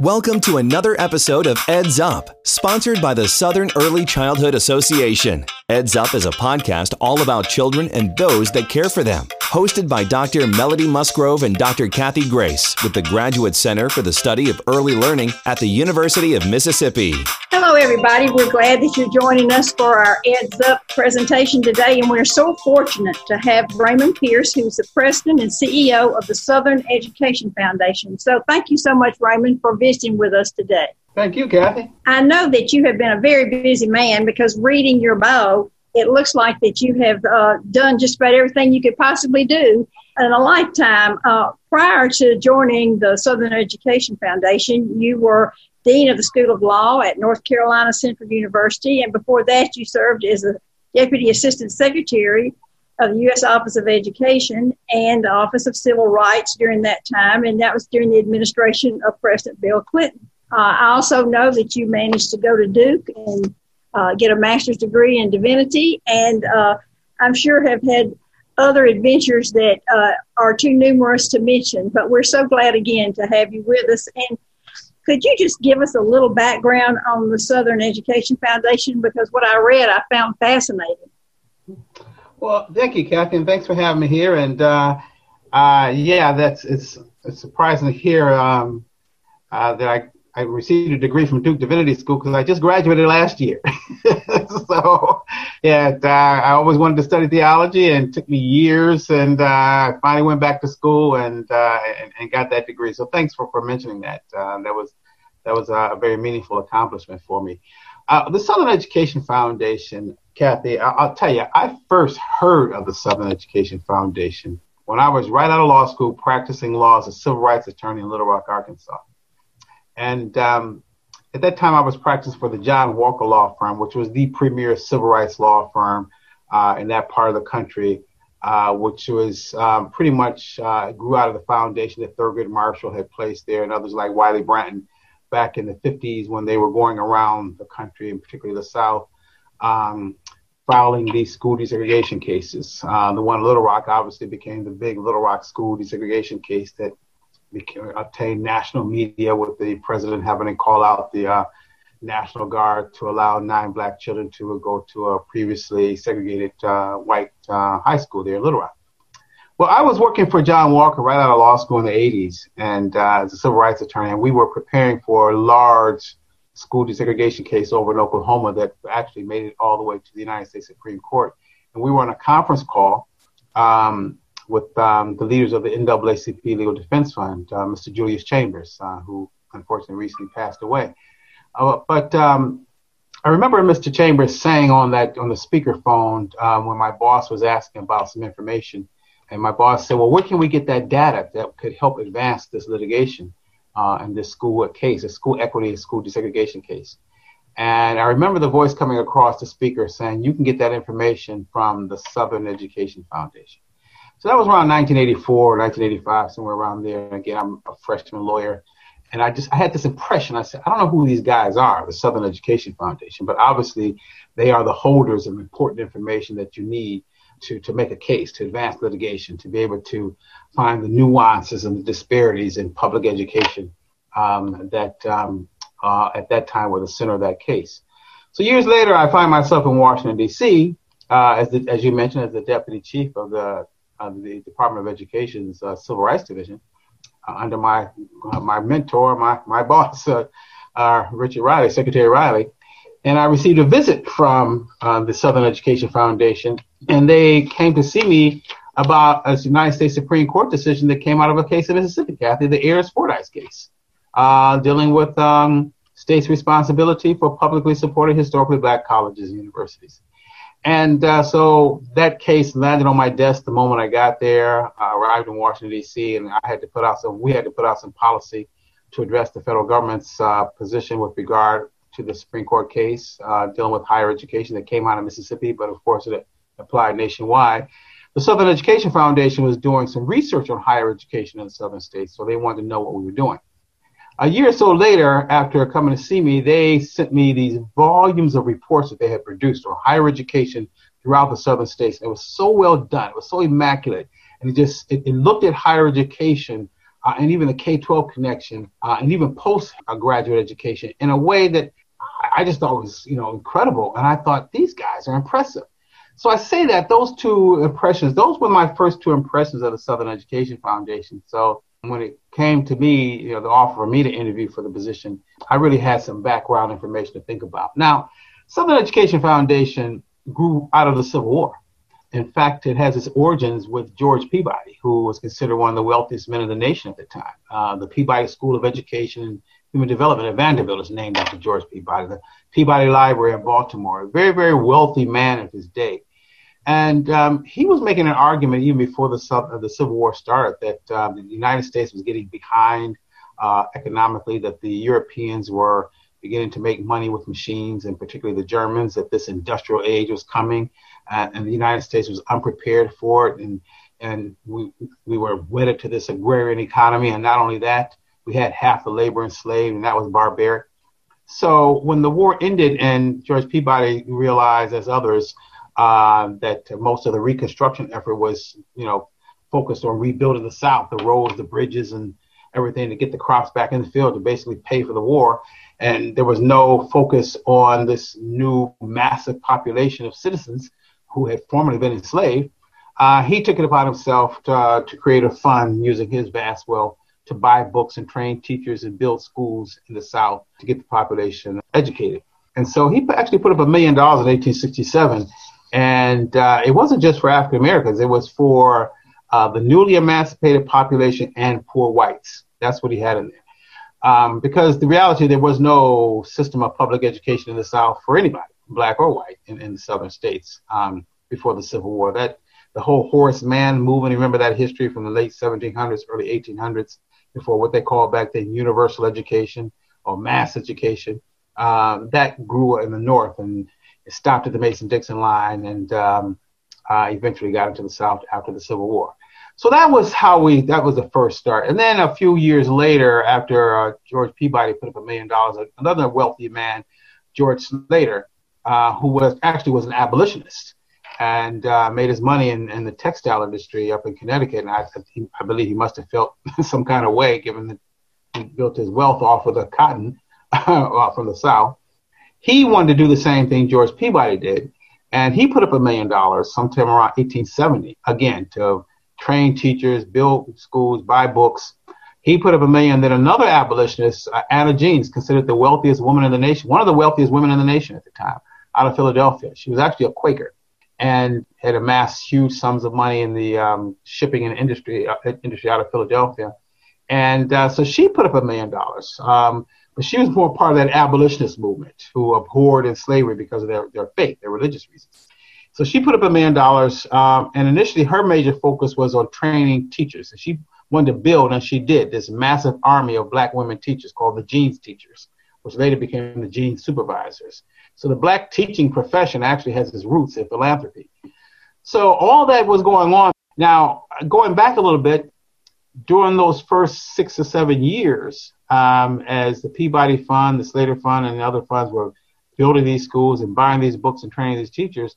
Welcome to another episode of Eds Up, sponsored by the Southern Early Childhood Association. Eds Up is a podcast all about children and those that care for them. Hosted by Dr. Melody Musgrove and Dr. Kathy Grace with the Graduate Center for the Study of Early Learning at the University of Mississippi. Hello, everybody. We're glad that you're joining us for our Eds Up presentation today, and we're so fortunate to have Raymond Pierce, who's the president and CEO of the Southern Education Foundation. So, thank you so much, Raymond, for visiting with us today. Thank you, Kathy. I know that you have been a very busy man because reading your bio, it looks like that you have uh, done just about everything you could possibly do in a lifetime. Uh, prior to joining the Southern Education Foundation, you were Dean of the School of Law at North Carolina Central University, and before that, you served as a Deputy Assistant Secretary of the U.S. Office of Education and the Office of Civil Rights during that time, and that was during the administration of President Bill Clinton. Uh, I also know that you managed to go to Duke and uh, get a master's degree in divinity, and uh, I'm sure have had other adventures that uh, are too numerous to mention. But we're so glad again to have you with us. And could you just give us a little background on the Southern Education Foundation? Because what I read, I found fascinating. Well, thank you, Kathy, and thanks for having me here. And uh, uh, yeah, that's it's, it's surprising to hear um, uh, that I I received a degree from Duke Divinity School because I just graduated last year. so, yeah, uh, I always wanted to study theology, and it took me years, and uh, I finally went back to school and, uh, and, and got that degree. So, thanks for, for mentioning that. Uh, that was that was a very meaningful accomplishment for me. Uh, the Southern Education Foundation, Kathy, I- I'll tell you, I first heard of the Southern Education Foundation when I was right out of law school practicing law as a civil rights attorney in Little Rock, Arkansas. And um, at that time, I was practicing for the John Walker Law Firm, which was the premier civil rights law firm uh, in that part of the country, uh, which was um, pretty much uh, grew out of the foundation that Thurgood Marshall had placed there, and others like Wiley Branton back in the 50s when they were going around the country, and particularly the South, um, filing these school desegregation cases. Uh, the one Little Rock obviously became the big Little Rock school desegregation case that obtain national media with the president having to call out the uh, National Guard to allow nine black children to go to a previously segregated uh, white uh, high school there in Little Rock. Well, I was working for John Walker right out of law school in the 80s and uh, as a civil rights attorney, and we were preparing for a large school desegregation case over in Oklahoma that actually made it all the way to the United States Supreme Court. And we were on a conference call um, with um, the leaders of the NAACP Legal Defense Fund, uh, Mr. Julius Chambers, uh, who unfortunately recently passed away. Uh, but um, I remember Mr. Chambers saying on that on the speakerphone um, when my boss was asking about some information, and my boss said, "Well, where can we get that data that could help advance this litigation uh, and this school case, a school equity and school desegregation case?" And I remember the voice coming across the speaker saying, "You can get that information from the Southern Education Foundation." So that was around 1984, 1985, somewhere around there. Again, I'm a freshman lawyer. And I just I had this impression. I said, I don't know who these guys are, the Southern Education Foundation, but obviously they are the holders of important information that you need to, to make a case, to advance litigation, to be able to find the nuances and the disparities in public education um, that um, uh, at that time were the center of that case. So years later, I find myself in Washington, D.C., uh, as, the, as you mentioned, as the deputy chief of the the Department of Education's uh, Civil Rights Division uh, under my uh, my mentor, my my boss, uh, uh, Richard Riley, Secretary Riley, and I received a visit from the Southern Education Foundation, and they came to see me about a United States Supreme Court decision that came out of a case in Mississippi, Kathy, the Ayers Fordice case, dealing with um, states' responsibility for publicly supported historically black colleges and universities. And uh, so that case landed on my desk the moment I got there. I arrived in Washington D.C. and I had to put out some. We had to put out some policy to address the federal government's uh, position with regard to the Supreme Court case uh, dealing with higher education that came out of Mississippi, but of course it applied nationwide. The Southern Education Foundation was doing some research on higher education in the southern states, so they wanted to know what we were doing. A year or so later, after coming to see me, they sent me these volumes of reports that they had produced on higher education throughout the southern states. And It was so well done. It was so immaculate. And it just, it, it looked at higher education uh, and even the K 12 connection, uh, and even post graduate education in a way that I just thought was, you know, incredible. And I thought these guys are impressive. So I say that those two impressions, those were my first two impressions of the Southern Education Foundation. So when it came to me, you know, the offer for me to interview for the position, I really had some background information to think about. Now, Southern Education Foundation grew out of the Civil War. In fact, it has its origins with George Peabody, who was considered one of the wealthiest men in the nation at the time. Uh, the Peabody School of Education and Human Development at Vanderbilt is named after George Peabody. The Peabody Library in Baltimore, a very, very wealthy man of his day. And um, he was making an argument even before the, uh, the Civil War started that um, the United States was getting behind uh, economically, that the Europeans were beginning to make money with machines, and particularly the Germans, that this industrial age was coming, uh, and the United States was unprepared for it, and and we we were wedded to this agrarian economy, and not only that, we had half the labor enslaved, and that was barbaric. So when the war ended, and George Peabody realized, as others, uh, that most of the reconstruction effort was, you know, focused on rebuilding the South, the roads, the bridges, and everything to get the crops back in the field to basically pay for the war and there was no focus on this new massive population of citizens who had formerly been enslaved. Uh, he took it upon himself to, uh, to create a fund using his vast wealth to buy books and train teachers and build schools in the South to get the population educated. And so he actually put up a million dollars in 1867. And uh, it wasn't just for African Americans, it was for uh, the newly emancipated population and poor whites. That's what he had in there um, because the reality there was no system of public education in the South for anybody, black or white, in, in the southern states um, before the Civil War. That the whole Horace Mann movement, remember that history from the late 1700s, early 1800s, before what they called back then universal education or mass education. Um, that grew in the North and stopped at the Mason-Dixon line and um, uh, eventually got into the South after the Civil War. So that was how we, that was the first start. And then a few years later, after uh, George Peabody put up a million dollars, another wealthy man, George Slater, uh, who was actually was an abolitionist and uh, made his money in, in, the textile industry up in Connecticut. And I, I believe he must have felt some kind of way given that he built his wealth off of the cotton from the South. He wanted to do the same thing George Peabody did. And he put up a million dollars sometime around 1870, again, to train teachers, build schools, buy books. He put up a million. Then another abolitionist, uh, Anna Jeanes, considered the wealthiest woman in the nation, one of the wealthiest women in the nation at the time, out of Philadelphia. She was actually a Quaker and had amassed huge sums of money in the um, shipping and industry uh, industry out of Philadelphia. And uh, so she put up a million dollars. Um, but she was more part of that abolitionist movement who abhorred in slavery because of their, their faith, their religious reasons. So she put up a million dollars, um, and initially her major focus was on training teachers. And she wanted to build, and she did, this massive army of black women teachers called the Jeanes Teachers, which later became the Jeanes Supervisors. So the black teaching profession actually has its roots in philanthropy. So all that was going on. Now, going back a little bit, during those first six or seven years, um, as the Peabody Fund, the Slater Fund, and the other funds were building these schools and buying these books and training these teachers,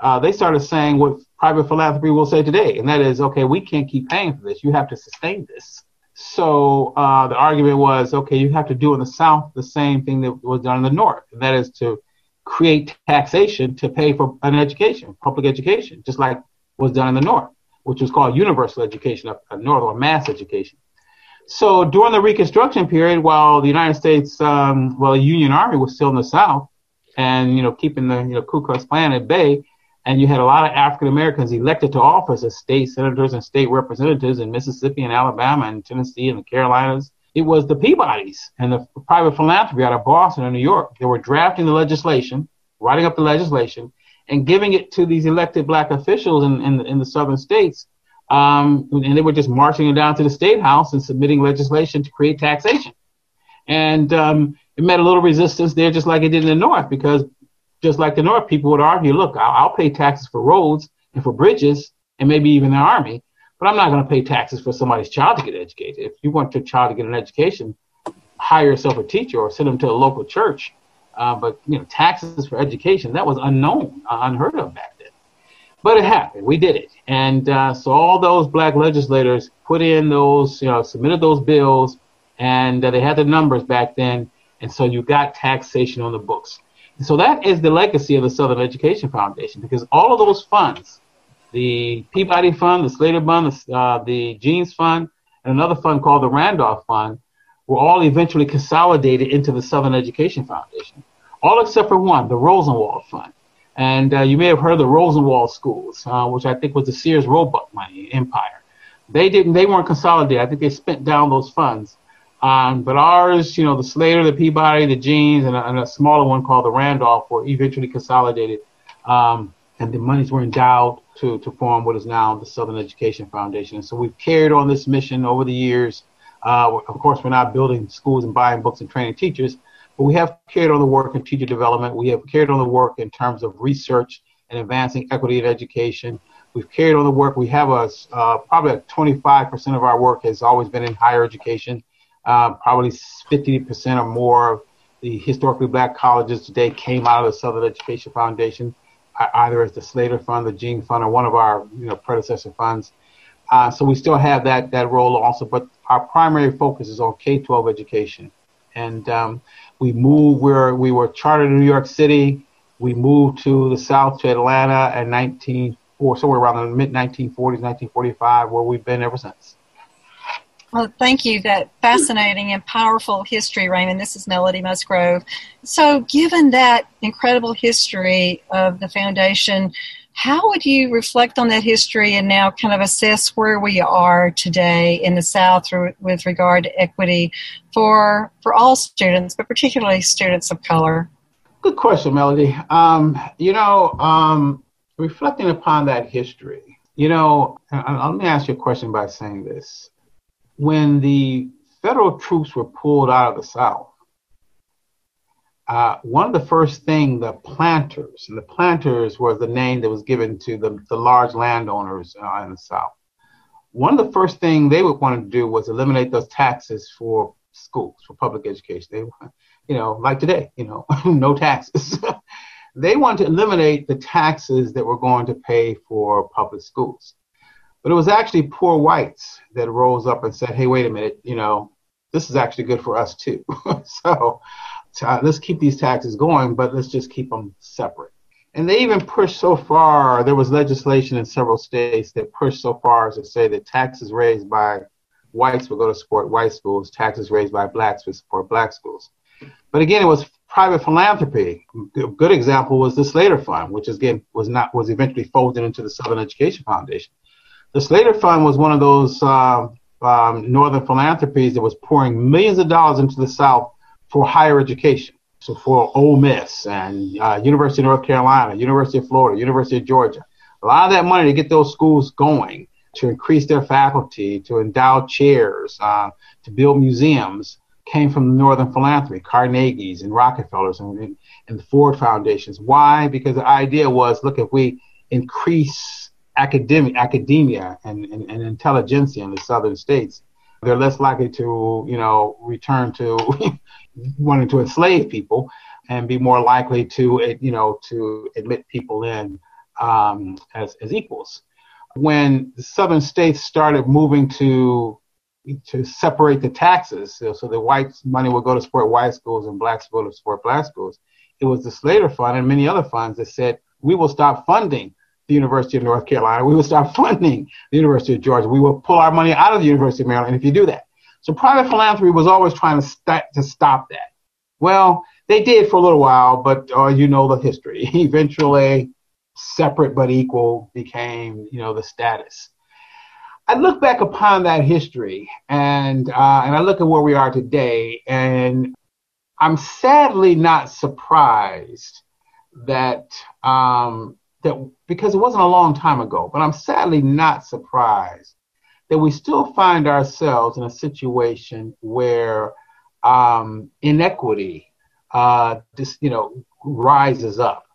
uh, they started saying what private philanthropy will say today, and that is, okay, we can't keep paying for this. You have to sustain this. So uh, the argument was, okay, you have to do in the South the same thing that was done in the North, and that is to create taxation to pay for an education, public education, just like was done in the North, which was called universal education up North or mass education. So during the Reconstruction period, while the United States, um, well, the Union Army was still in the South, and you know keeping the you know Ku Klux Klan at bay, and you had a lot of African Americans elected to office as state senators and state representatives in Mississippi and Alabama and Tennessee and the Carolinas. It was the Peabodys and the private philanthropy out of Boston and New York. They were drafting the legislation, writing up the legislation, and giving it to these elected black officials in, in, in the southern states. Um, and they were just marching it down to the state house and submitting legislation to create taxation. And um, it met a little resistance there, just like it did in the North, because just like the North, people would argue, look, I'll, I'll pay taxes for roads and for bridges and maybe even the army, but I'm not going to pay taxes for somebody's child to get educated. If you want your child to get an education, hire yourself a teacher or send them to a local church. Uh, but you know, taxes for education that was unknown, uh, unheard of back then. but it happened. We did it, and uh, so all those black legislators put in those, you know, submitted those bills, and uh, they had the numbers back then, and so you got taxation on the books. So that is the legacy of the Southern Education Foundation, because all of those funds, the Peabody Fund, the Slater Fund, the, uh, the Jeanes Fund, and another fund called the Randolph Fund, were all eventually consolidated into the Southern Education Foundation, all except for one, the Rosenwald Fund. And uh, you may have heard of the Rosenwald schools, uh, which I think was the Sears Roebuck money empire. They didn't, they weren't consolidated. I think they spent down those funds. Um, but ours, you know, the Slater, the Peabody, the Jeanes, and a, and a smaller one called the Randolph were eventually consolidated. Um, and the monies were endowed to, to form what is now the Southern Education Foundation. And so we've carried on this mission over the years. Uh, of course, we're not building schools and buying books and training teachers, but we have carried on the work in teacher development. We have carried on the work in terms of research and advancing equity in education. We've carried on the work. We have a uh, probably 25% of our work has always been in higher education. Uh, probably 50% or more of the historically black colleges today came out of the Southern Education Foundation, either as the Slater Fund, the Jeane Fund, or one of our you know predecessor funds. Uh, so we still have that that role also, but our primary focus is on K-12 education. And um, we moved where we were chartered in New York City. We moved to the South to Atlanta in 19 or somewhere around the mid 1940s, 1945, where we've been ever since. Well, thank you. That fascinating and powerful history, Raymond. This is Melody Musgrove. So, given that incredible history of the foundation, how would you reflect on that history and now kind of assess where we are today in the South with regard to equity for for all students, but particularly students of color? Good question, Melody. Um, you know, um, reflecting upon that history, you know, let me ask you a question by saying this: When the federal troops were pulled out of the South, uh, one of the first thing the planters, and the planters was the name that was given to the, the large landowners uh, in the South. One of the first thing they would want to do was eliminate those taxes for schools, for public education. They, you know, like today, you know, no taxes. they wanted to eliminate the taxes that were going to pay for public schools. But it was actually poor whites that rose up and said, hey, wait a minute, you know, this is actually good for us too. so let's keep these taxes going, but let's just keep them separate. And they even pushed so far, there was legislation in several states that pushed so far as to say that taxes raised by whites would go to support white schools, taxes raised by blacks would support black schools. But again, it was private philanthropy. A good example was the Slater Fund, which again was not was eventually folded into the Southern Education Foundation. The Slater Fund was one of those uh, um, northern philanthropies that was pouring millions of dollars into the South for higher education. So for Ole Miss and uh, University of North Carolina, University of Florida, University of Georgia, a lot of that money to get those schools going, to increase their faculty, to endow chairs, uh, to build museums, came from the Northern philanthropy, Carnegie's and Rockefellers and, and the Ford Foundations. Why? Because the idea was, look, if we increase academic academia and, and, and intelligentsia in the southern states, they're less likely to, you know, return to wanting to enslave people and be more likely to, you know, to admit people in um, as, as equals. When the southern states started moving to to separate the taxes, so, so the white money would go to support white schools and black schools to support black schools, it was the Slater Fund and many other funds that said we will stop funding the University of North Carolina. We will stop funding the University of Georgia. We will pull our money out of the University of Maryland if you do that. So private philanthropy was always trying to, st- to stop that. Well, they did for a little while, but uh, you know the history. Eventually, separate but equal became, you know, the status. I look back upon that history, and uh, and I look at where we are today, and I'm sadly not surprised that um, that because it wasn't a long time ago, but I'm sadly not surprised that we still find ourselves in a situation where um, inequity, uh, you know, rises up,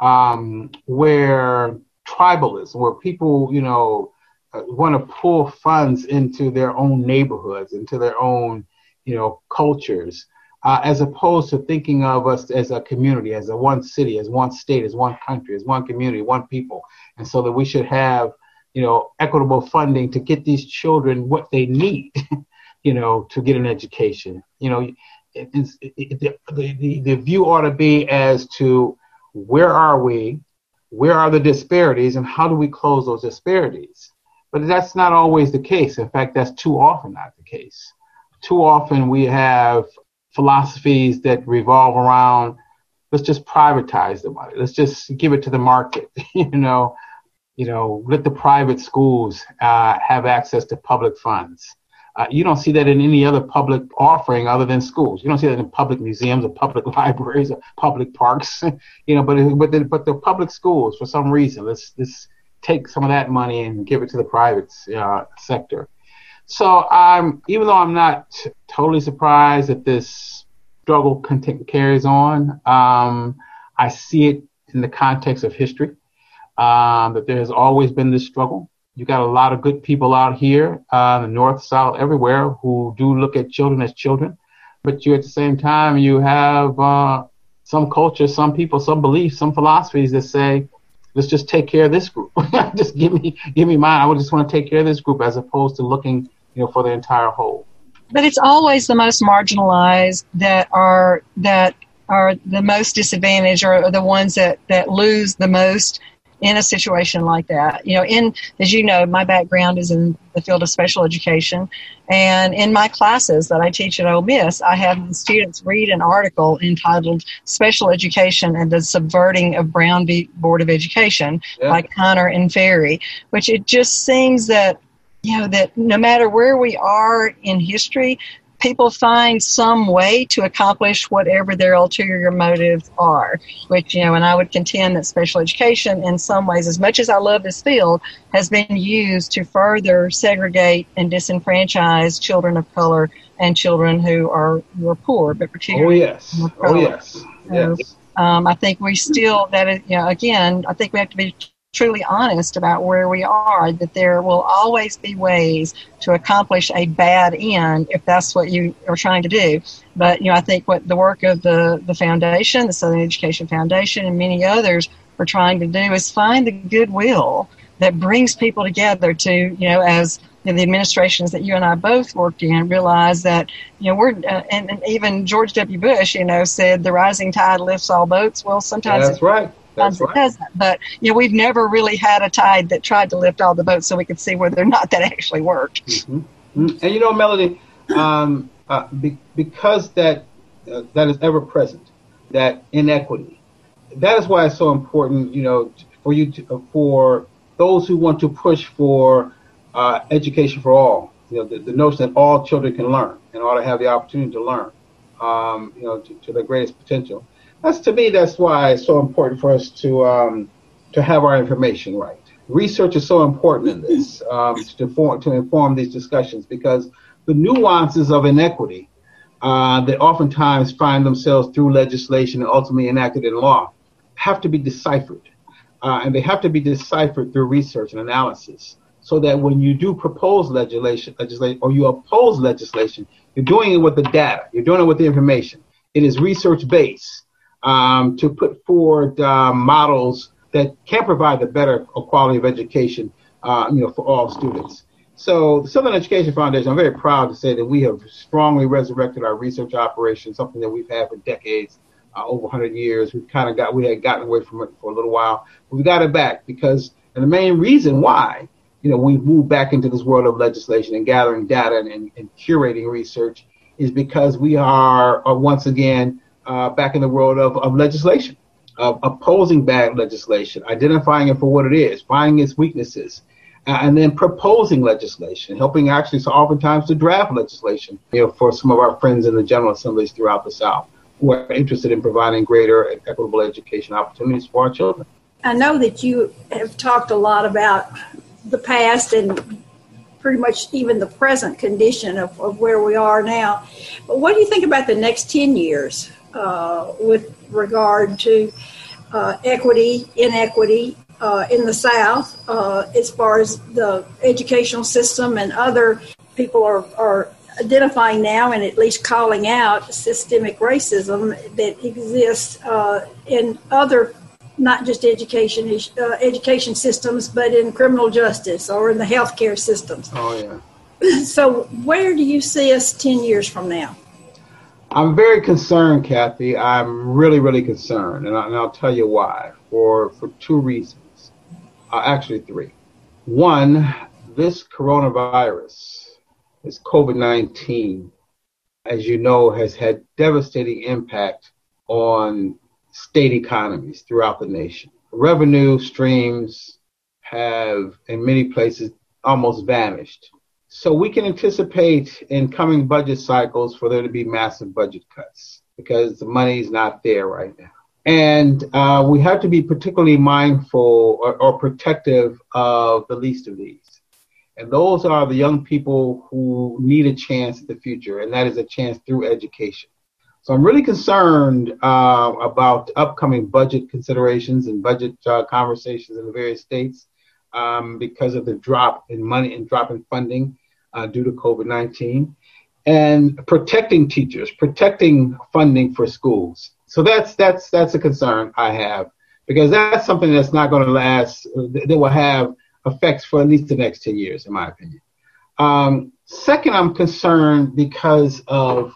um, where tribalism, where people, you know, uh, want to pull funds into their own neighborhoods, into their own, you know, cultures. Uh, as opposed to thinking of us as a community, as a one city, as one state, as one country, as one community, one people, and so that we should have, you know, equitable funding to get these children what they need, you know, to get an education. You know, it, it, the, the the view ought to be as to where are we, where are the disparities, and how do we close those disparities. But that's not always the case. In fact, that's too often not the case. Too often we have philosophies that revolve around let's just privatize the money. Let's just give it to the market. you know, you know, let the private schools uh, have access to public funds. Uh, you don't see that in any other public offering other than schools. You don't see that in public museums or public libraries or public parks. you know, but but the, but the public schools for some reason let's let's take some of that money and give it to the private uh, sector. So I'm even though I'm not totally surprised that this struggle cont- carries on, um, I see it in the context of history. Um, that there has always been this struggle. You got a lot of good people out here, uh, the north, south, everywhere, who do look at children as children, but you at the same time you have uh, some culture, some people, some beliefs, some philosophies that say let's just take care of this group. just give me give me mine. I would just want to take care of this group as opposed to looking, you know, for the entire whole. But it's always the most marginalized that are that are the most disadvantaged or the ones that, that lose the most in a situation like that. You know, in as you know, my background is in the field of special education, and in my classes that I teach at Ole Miss, I have the students read an article entitled "Special Education and the Subverting of Brown v. Board of Education" yeah. by Connor and Ferri, which it just seems that you know that no matter where we are in history people find some way to accomplish whatever their ulterior motives are. Which, you know, and I would contend that special education, in some ways, as much as I love this field, has been used to further segregate and disenfranchise children of color and children who are who are poor, but particularly. Oh yes. Oh yes. Yes. Um, I think we still that is, you know, again, I think we have to be truly honest about where we are, that there will always be ways to accomplish a bad end if that's what you are trying to do. But you know, I think what the work of the the foundation, the Southern Education Foundation, and many others are trying to do is find the goodwill that brings people together to you know as the administrations that you and I both worked in realize that you know we're uh, and, and, even George W. Bush you know said the rising tide lifts all boats. Well, sometimes that's right. That's right. doesn't. But you know, we've never really had a tide that tried to lift all the boats, so we could see whether or not that actually worked. Mm-hmm. Mm-hmm. And you know, Melody, um, uh, be, because that uh, that is ever present, that inequity. That is why it's so important, you know, for you to, uh, for those who want to push for uh, education for all. You know, the, the, notion that all children can learn and ought to have the opportunity to learn, um, you know, to, to their greatest potential that's to me. That's why it's so important for us to um, to have our information right. Research is so important in this um, to, form, to inform these discussions because the nuances of inequity uh, that oftentimes find themselves through legislation and ultimately enacted in law have to be deciphered, uh, and they have to be deciphered through research and analysis so that when you do propose legislation, legislation or you oppose legislation, you're doing it with the data, you're doing it with the information. It is research based um, to put forward uh, models that can provide a better quality of education, uh, you know, for all students. So the Southern Education Foundation, I'm very proud to say that we have strongly resurrected our research operation, something that we've had for decades, uh, over 100 years. We've kind of got, we had gotten away from it for a little while. but we got it back because, and the main reason why, you know, we moved back into this world of legislation and gathering data and, and, and curating research is because we are, are once again uh, back in the world of, of legislation, of opposing bad legislation, identifying it for what it is, finding its weaknesses, uh, and then proposing legislation, helping actually so oftentimes to draft legislation, you know, for some of our friends in the General Assemblies throughout the South who are interested in providing greater and equitable education opportunities for our children. I know that you have talked a lot about the past and pretty much even the present condition of, of where we are now. But what do you think about the next 10 years? Uh, with regard to uh, equity, inequity uh, in the South, uh, as far as the educational system and other people are, are identifying now and at least calling out systemic racism that exists uh, in other not just education uh, education systems, but in criminal justice or in the healthcare systems. Oh yeah. So, where do you see us ten years from now? I'm very concerned, Kathy. I'm really, really concerned, and, I, will tell you why. For for two reasons, uh, actually three. One, this coronavirus, this COVID-19, as you know, has had devastating impact on state economies throughout the nation. Revenue streams have, in many places, almost vanished. So we can anticipate in coming budget cycles for there to be massive budget cuts because the money is not there right now. And uh, we have to be particularly mindful or, or protective of the least of these. And those are the young people who need a chance at the future, and that is a chance through education. So I'm really concerned uh, about upcoming budget considerations and budget uh, conversations in the various states um, because of the drop in money and drop in funding uh, due to COVID-19, and protecting teachers, protecting funding for schools. So that's that's that's a concern I have because that's something that's not going to last. That will have effects for at least the next 10 years, in my opinion. Um, second, I'm concerned because of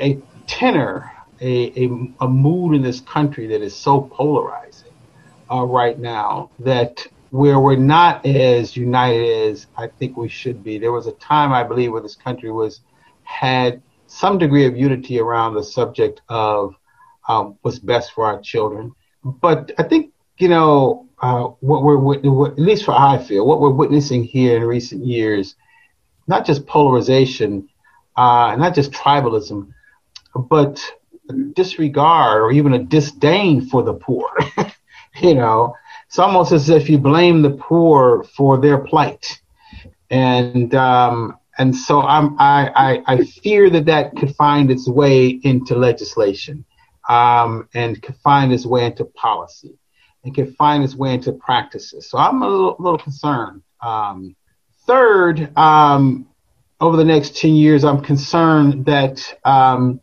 a tenor, a, a, a mood in this country that is so polarizing uh, right now that where we're not as united as I think we should be. There was a time, I believe, where this country was had some degree of unity around the subject of um, what's best for our children. But I think you know uh, what we're what, at least for I feel what we're witnessing here in recent years, not just polarization, uh, not just tribalism, but disregard or even a disdain for the poor. you know, it's almost as if you blame the poor for their plight, and um, and so I'm I, I, I fear that that could find its way into legislation, um, and could find its way into policy, and could find its way into practices. So I'm a little, little concerned. Um, third, um, over the next ten years, I'm concerned that um,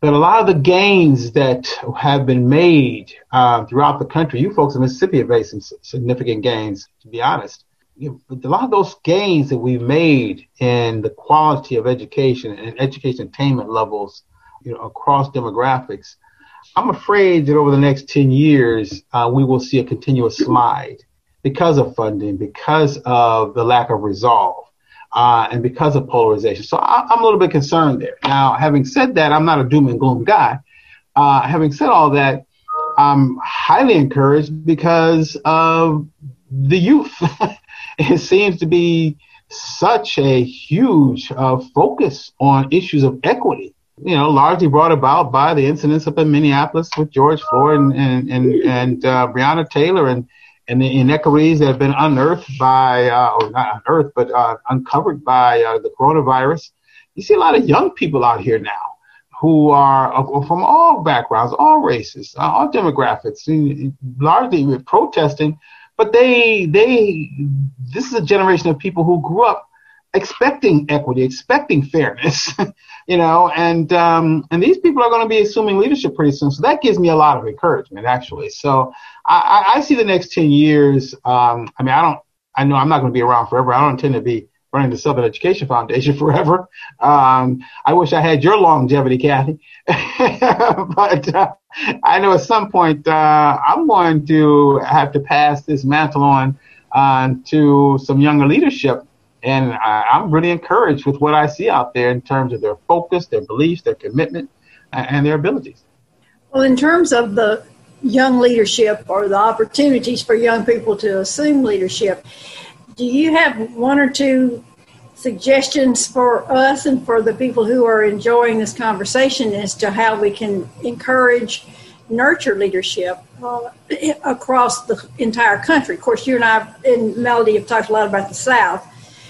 that a lot of the gains that have been made uh, throughout the country, you folks in Mississippi have made some significant gains, to be honest. A lot of those gains that we've made in the quality of education and education attainment levels, you know, across demographics, I'm afraid that over the next 10 years, uh, we will see a continuous slide because of funding, because of the lack of resolve uh, and because of polarization. So I, am a little bit concerned there. Now, having said that, I'm not a doom and gloom guy. Uh, having said all that, I'm highly encouraged because of the youth. it seems to be such a huge uh, focus on issues of equity. You know, largely brought about by the incidents up in Minneapolis with George Floyd and and and, and uh, Breonna Taylor and and the inequities that have been unearthed by, uh, or not unearthed, but uh, uncovered by uh, the coronavirus. You see a lot of young people out here now who are from all backgrounds, all races, uh, all demographics, largely protesting. But they, they, this is a generation of people who grew up expecting equity, expecting fairness, you know, and um, and these people are going to be assuming leadership pretty soon. So that gives me a lot of encouragement, actually. So I, I see the next ten years. Um, I mean, I don't. I know I'm not going to be around forever. I don't intend to be running the Southern Education Foundation forever. Um, I wish I had your longevity, Kathy. but uh, I know at some point uh, I'm going to have to pass this mantle on uh, to some younger leadership and I, am really encouraged with what I see out there in terms of their focus, their beliefs, their commitment, and their abilities. Well, in terms of the young leadership or the opportunities for young people to assume leadership, do you have one or two suggestions for us and for the people who are enjoying this conversation as to how we can encourage, nurture leadership uh, across the entire country? Of course, you and I in Melody have talked a lot about the South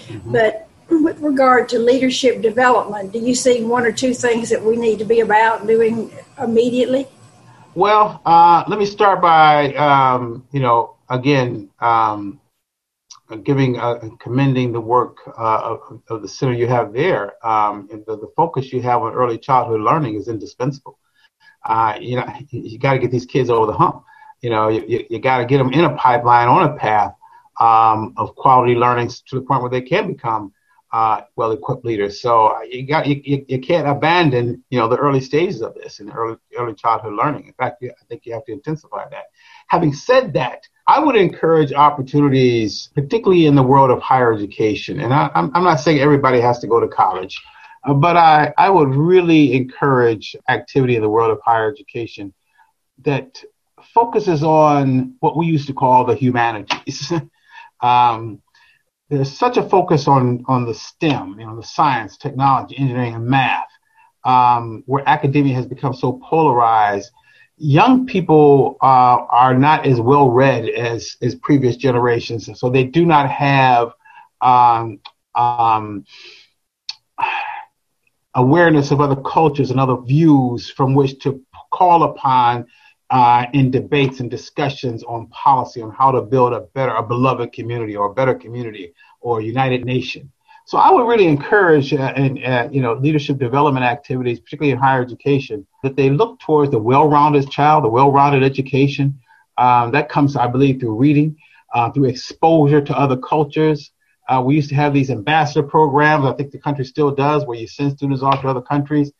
Mm-hmm. But with regard to leadership development, do you see one or two things that we need to be about doing immediately? Well, uh, let me start by, um, you know, again, um, giving uh, commending the work uh, of, of, the center you have there. Um, the, the, focus you have on early childhood learning is indispensable. Uh, you know, you got to get these kids over the hump. You know, you, you got to get them in a pipeline on a path um, of quality learning to the point where they can become uh, well-equipped leaders. So uh, you got you, you, can't abandon you know the early stages of this in early early childhood learning. In fact, I think you have to intensify that. Having said that, I would encourage opportunities, particularly in the world of higher education. And I, am not saying everybody has to go to college, uh, but I, I would really encourage activity in the world of higher education that focuses on what we used to call the humanities. um, there's such a focus on on the STEM, you know, the science, technology, engineering, and math, um, where academia has become so polarized. Young people uh, are not as well read as as previous generations, and so they do not have um, um, awareness of other cultures and other views from which to call upon uh, in debates and discussions on policy on how to build a better, a beloved community or a better community or a united nation. So I would really encourage, uh, in, uh, you know, leadership development activities, particularly in higher education, that they look towards the well-rounded child, the well-rounded education. Um, that comes, I believe, through reading, uh, through exposure to other cultures. Uh, we used to have these ambassador programs. I think the country still does, where you send students off to other countries.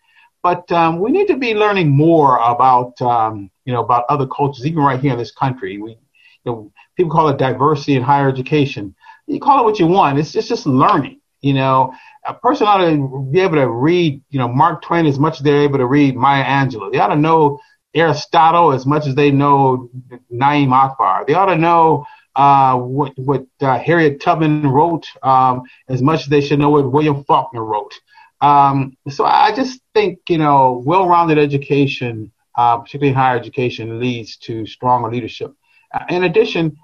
But um, we need to be learning more about, um, you know, about other cultures, even right here in this country. We, you know, people call it diversity in higher education. You call it what you want. It's just, just learning. You know, a person ought to be able to read, you know, Mark Twain as much as they're able to read Maya Angelou. They ought to know Aristotle as much as they know Na'im Akbar. They ought to know uh, what what uh, Harriet Tubman wrote um, as much as they should know what William Faulkner wrote. Um, so I just think, you know, well-rounded education, uh, particularly higher education, leads to stronger leadership. Uh, in addition,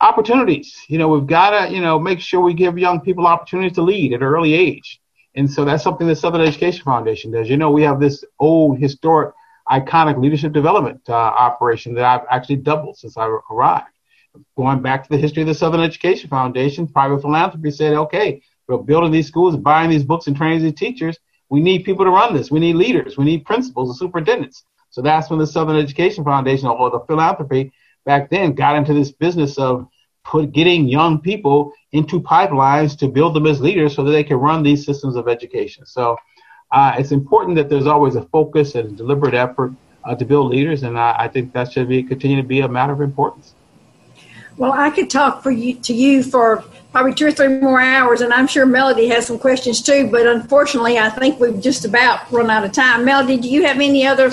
opportunities. You know, we've got to, you know, make sure we give young people opportunities to lead at an early age. And so that's something the Southern Education Foundation does. You know, we have this old, historic, iconic leadership development uh, operation that I've actually doubled since I arrived. Going back to the history of the Southern Education Foundation, private philanthropy said, okay, we're building these schools, buying these books, and training these teachers. We need people to run this. We need leaders. We need principals and superintendents. So that's when the Southern Education Foundation, or the philanthropy back then, got into this business of put getting young people into pipelines to build them as leaders so that they can run these systems of education. So uh, it's important that there's always a focus and a deliberate effort uh, to build leaders, and I, I think that should be continue to be a matter of importance. Well, I could talk for you to you for probably two or three more hours, and I'm sure Melody has some questions too. But unfortunately, I think we've just about run out of time. Melody, do you have any other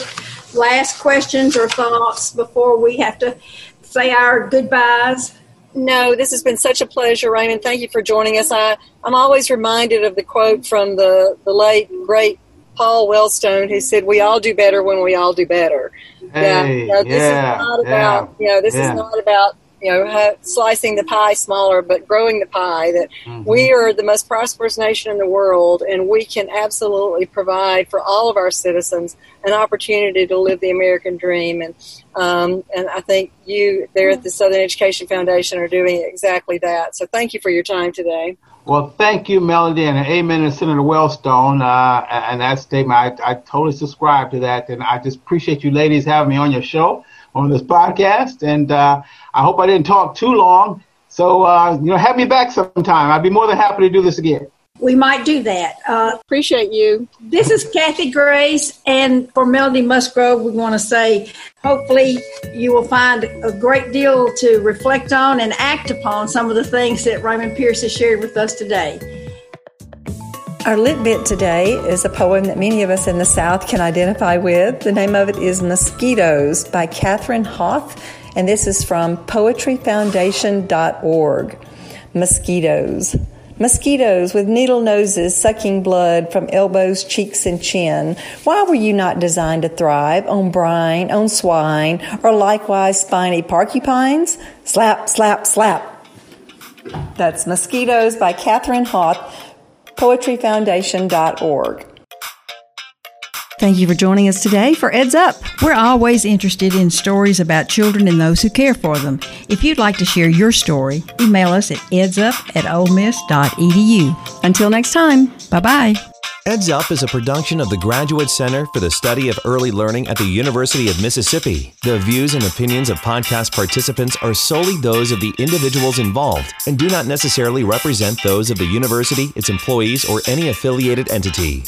last questions or thoughts before we have to say our goodbyes? No, this has been such a pleasure, Raymond. Thank you for joining us. I, I'm always reminded of the quote from the, the late, great Paul Wellstone, who said, We all do better when we all do better. Hey, yeah, this yeah, is not about, yeah, you know, this yeah. is not about you know, slicing the pie smaller, but growing the pie. That mm-hmm. we are the most prosperous nation in the world, and we can absolutely provide for all of our citizens an opportunity to live the American dream. And um, and I think you there at the Southern Education Foundation are doing exactly that. So thank you for your time today. Well, thank you, Melody, and amen to Senator Wellstone. Uh, and that statement, I, I totally subscribe to that. And I just appreciate you ladies having me on your show on this podcast. And uh, I hope I didn't talk too long. So, uh, you know, have me back sometime. I'd be more than happy to do this again. We might do that. Uh, Appreciate you. This is Kathy Grace, and for Melody Musgrove, we want to say hopefully you will find a great deal to reflect on and act upon some of the things that Raymond Pierce has shared with us today. Our lit bit today is a poem that many of us in the South can identify with. The name of it is Mosquitoes by Katherine Hauth, and this is from poetryfoundation.org. Mosquitoes. Mosquitoes with needle noses sucking blood from elbows, cheeks, and chin. Why were you not designed to thrive on brine, on swine, or likewise spiny porcupines? Slap, slap, slap. That's Mosquitoes by Katherine Hauth poetryfoundation.org. Thank you for joining us today for Eds Up. We're always interested in stories about children and those who care for them. If you'd like to share your story, email us at edsup at olemiss.edu. Until next time, bye bye. Eds Up is a production of the Graduate Center for the Study of Early Learning at the University of Mississippi. The views and opinions of podcast participants are solely those of the individuals involved and do not necessarily represent those of the university, its employees, or any affiliated entity.